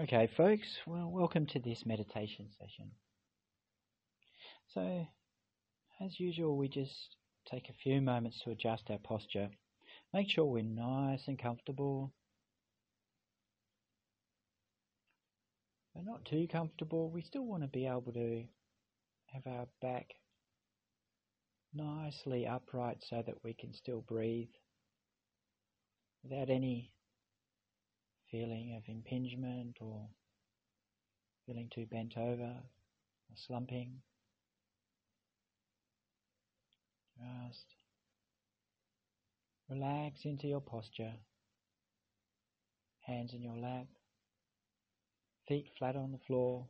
Okay, folks, well, welcome to this meditation session. So, as usual, we just take a few moments to adjust our posture. Make sure we're nice and comfortable. But not too comfortable. We still want to be able to have our back nicely upright so that we can still breathe without any feeling of impingement or feeling too bent over or slumping. Just relax into your posture, hands in your lap, feet flat on the floor,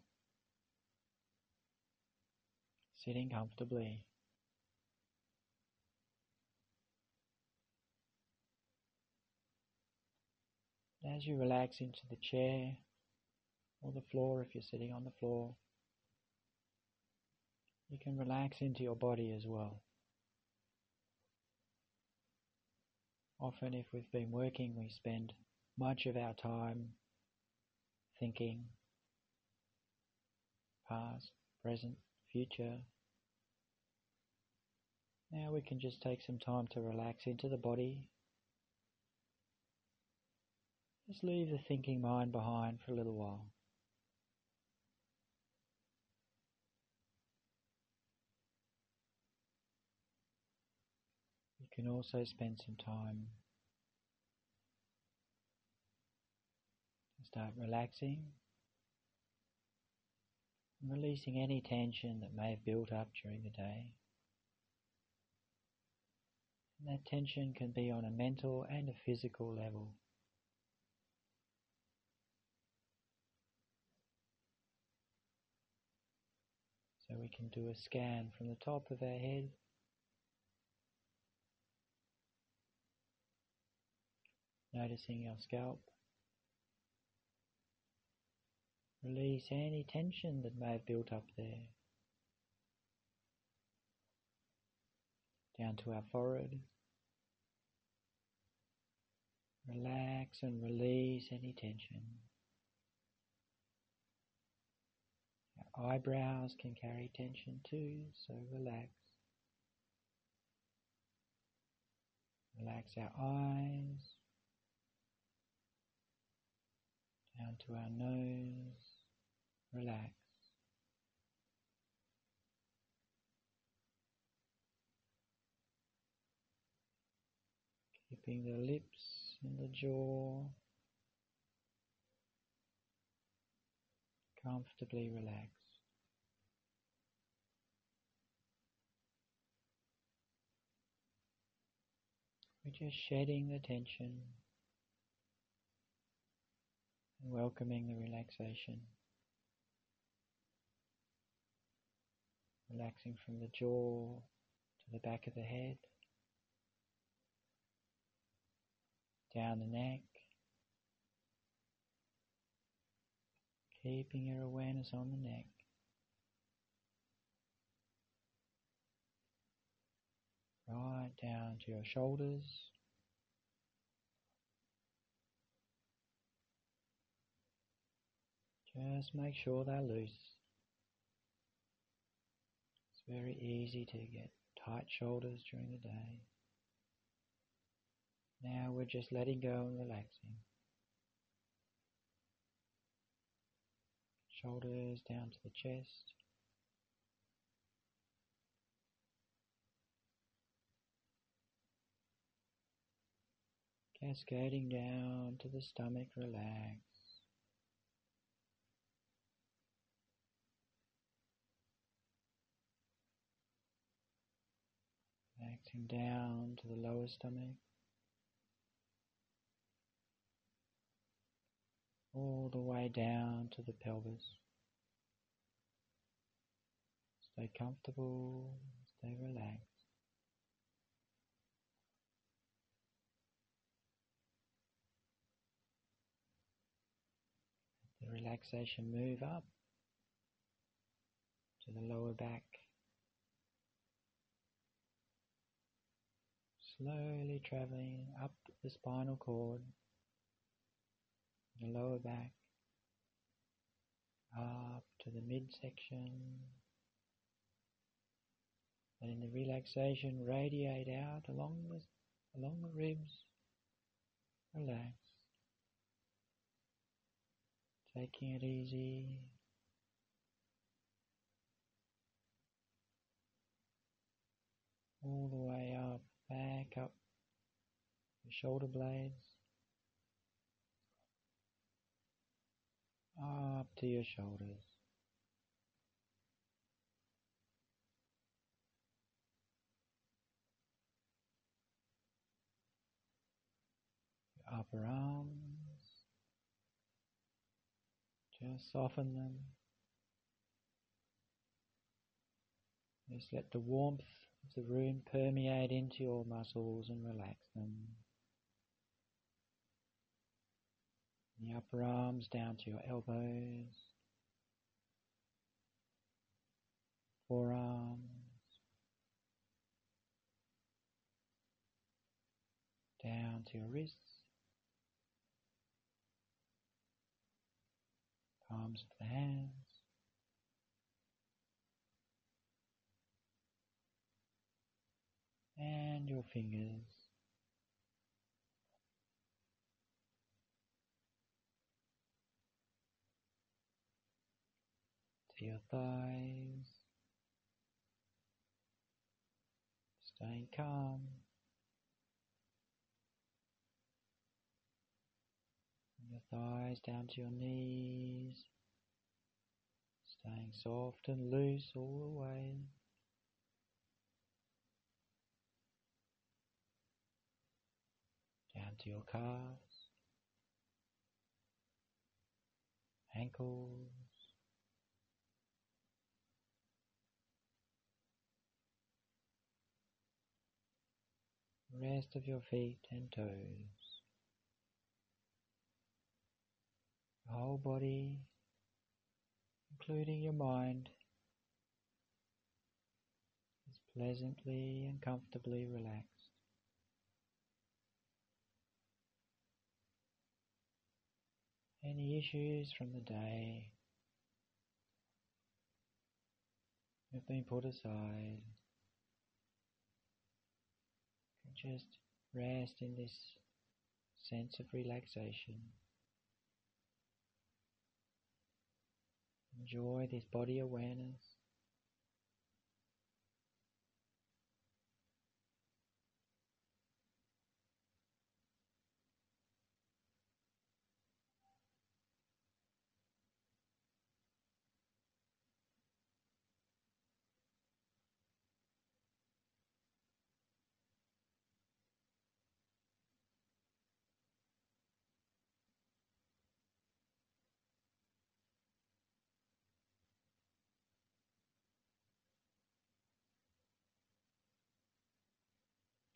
sitting comfortably. As you relax into the chair or the floor, if you're sitting on the floor, you can relax into your body as well. Often, if we've been working, we spend much of our time thinking past, present, future. Now we can just take some time to relax into the body just leave the thinking mind behind for a little while. You can also spend some time start uh, relaxing and releasing any tension that may have built up during the day. And that tension can be on a mental and a physical level. So we can do a scan from the top of our head noticing our scalp. Release any tension that may have built up there. Down to our forehead. Relax and release any tension. Eyebrows can carry tension too, so relax. Relax our eyes, down to our nose, relax. Keeping the lips and the jaw comfortably relaxed. Just shedding the tension and welcoming the relaxation. Relaxing from the jaw to the back of the head, down the neck, keeping your awareness on the neck. Right down to your shoulders. Just make sure they're loose. It's very easy to get tight shoulders during the day. Now we're just letting go and relaxing. Shoulders down to the chest. Cascading down to the stomach, relax. Relaxing down to the lower stomach. All the way down to the pelvis. Stay comfortable, stay relaxed. Relaxation move up to the lower back. Slowly traveling up the spinal cord, the lower back, up to the midsection. And in the relaxation, radiate out along the, along the ribs. Relax. Taking it easy. All the way up, back up the shoulder blades. Up to your shoulders. Your upper arms. Just soften them. Just let the warmth of the room permeate into your muscles and relax them. The upper arms down to your elbows, forearms, down to your wrists, palms of the hands. And your fingers to your thighs, staying calm. From your thighs down to your knees, staying soft and loose all the way. Down to your calves, ankles, rest of your feet and toes. Whole body, including your mind, is pleasantly and comfortably relaxed. Any issues from the day have been put aside. Just rest in this sense of relaxation. Enjoy this body awareness.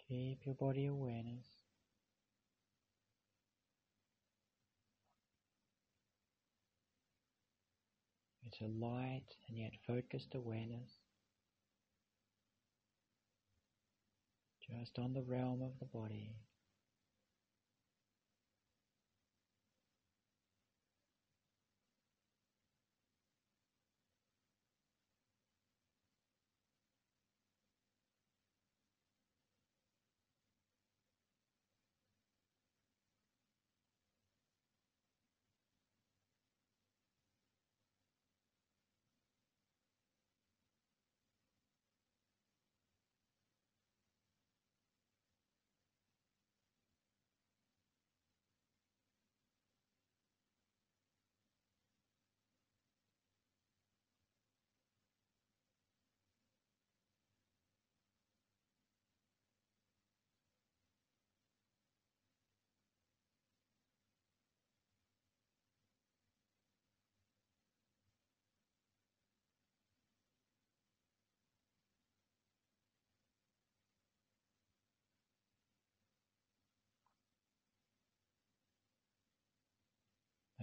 Keep your body awareness. It's a light and yet focused awareness. Just on the realm of the body.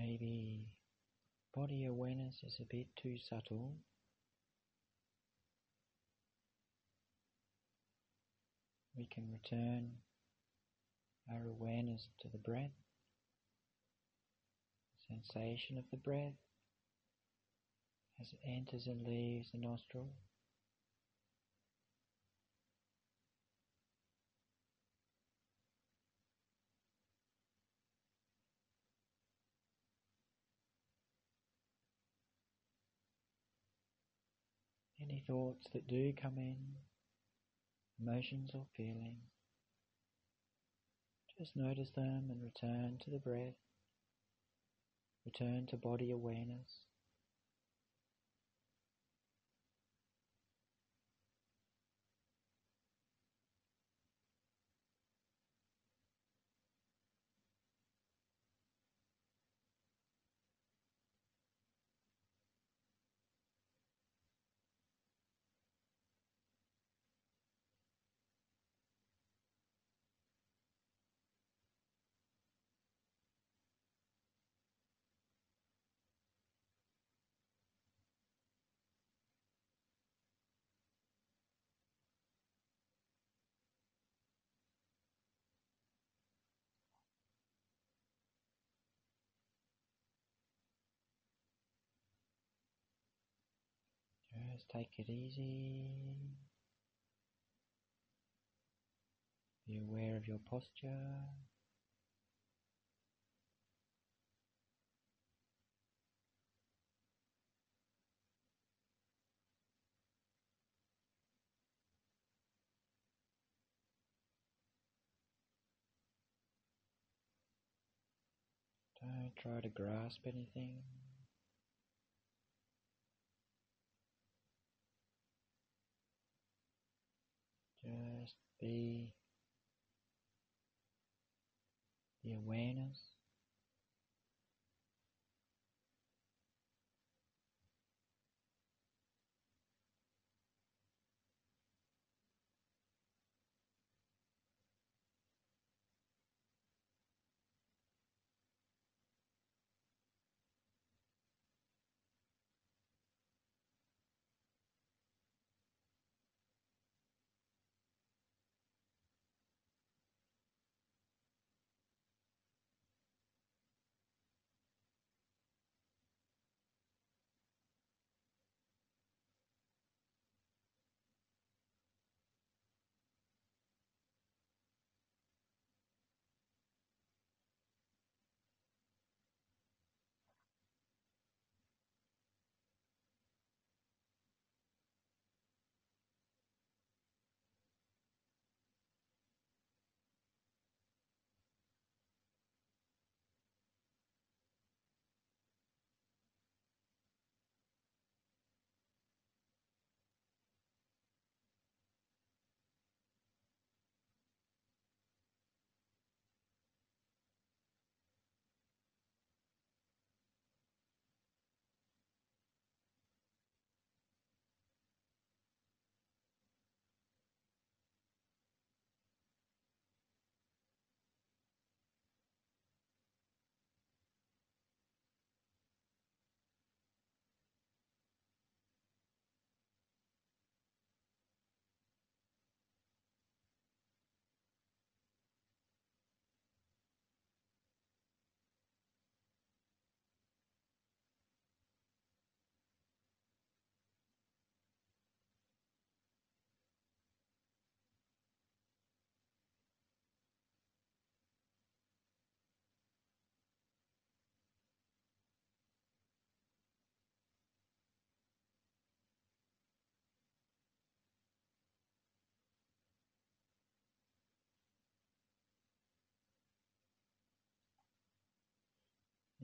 Maybe body awareness is a bit too subtle. We can return our awareness to the breath, the sensation of the breath as it enters and leaves the nostril. Any thoughts that do come in, emotions or feelings, just notice them and return to the breath. Return to body awareness. Just take it easy. Be aware of your posture. Don't try to grasp anything. Just be the awareness.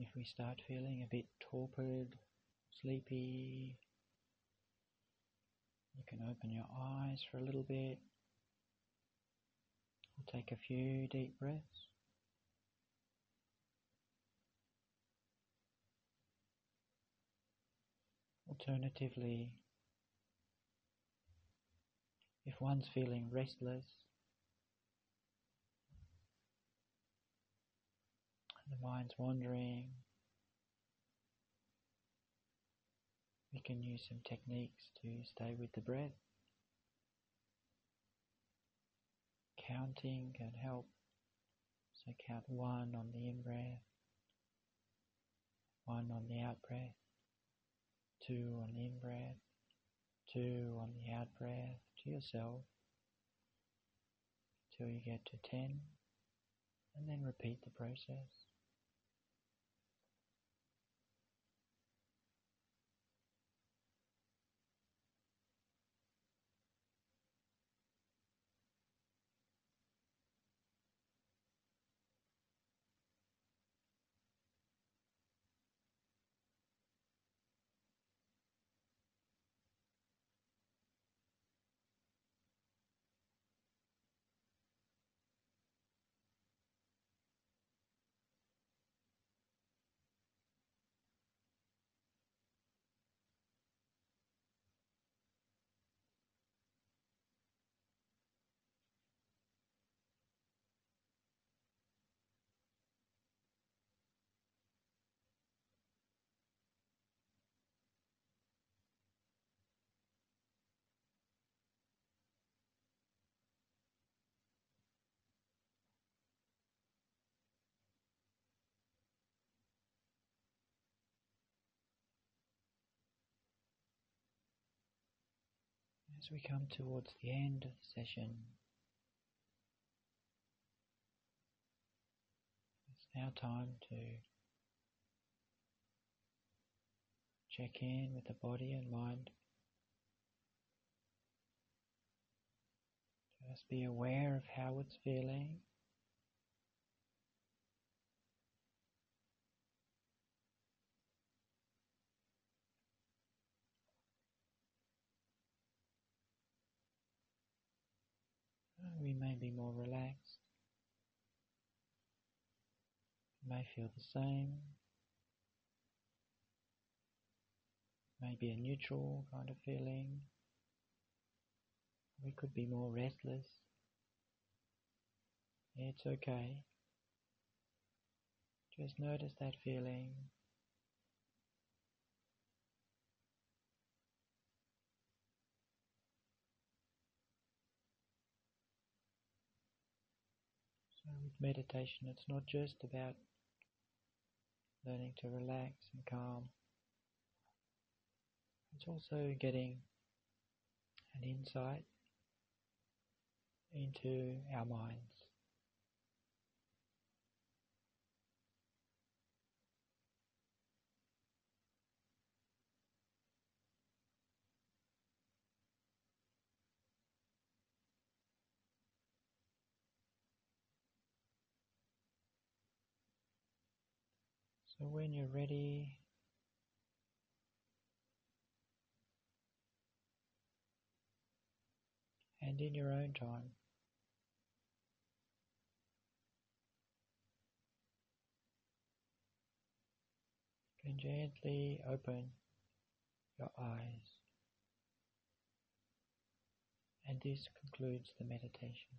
If we start feeling a bit torpid, sleepy, you can open your eyes for a little bit. We'll take a few deep breaths. Alternatively, if one's feeling restless, the mind's wandering, we can use some techniques to stay with the breath. Counting can help. So count one on the in breath, one on the out breath, two on the in breath, two on the out breath to yourself till you get to 10 and then repeat the process. As we come towards the end of the session, it's now time to check in with the body and mind. Just be aware of how it's feeling. We may be more relaxed. We may feel the same. Maybe a neutral kind of feeling. We could be more restless. It's okay. Just notice that feeling with meditation, it's not just about learning to relax and calm. It's also getting an insight into our minds. So when you're ready, and in your own time, you can gently open your eyes. And this concludes the meditation.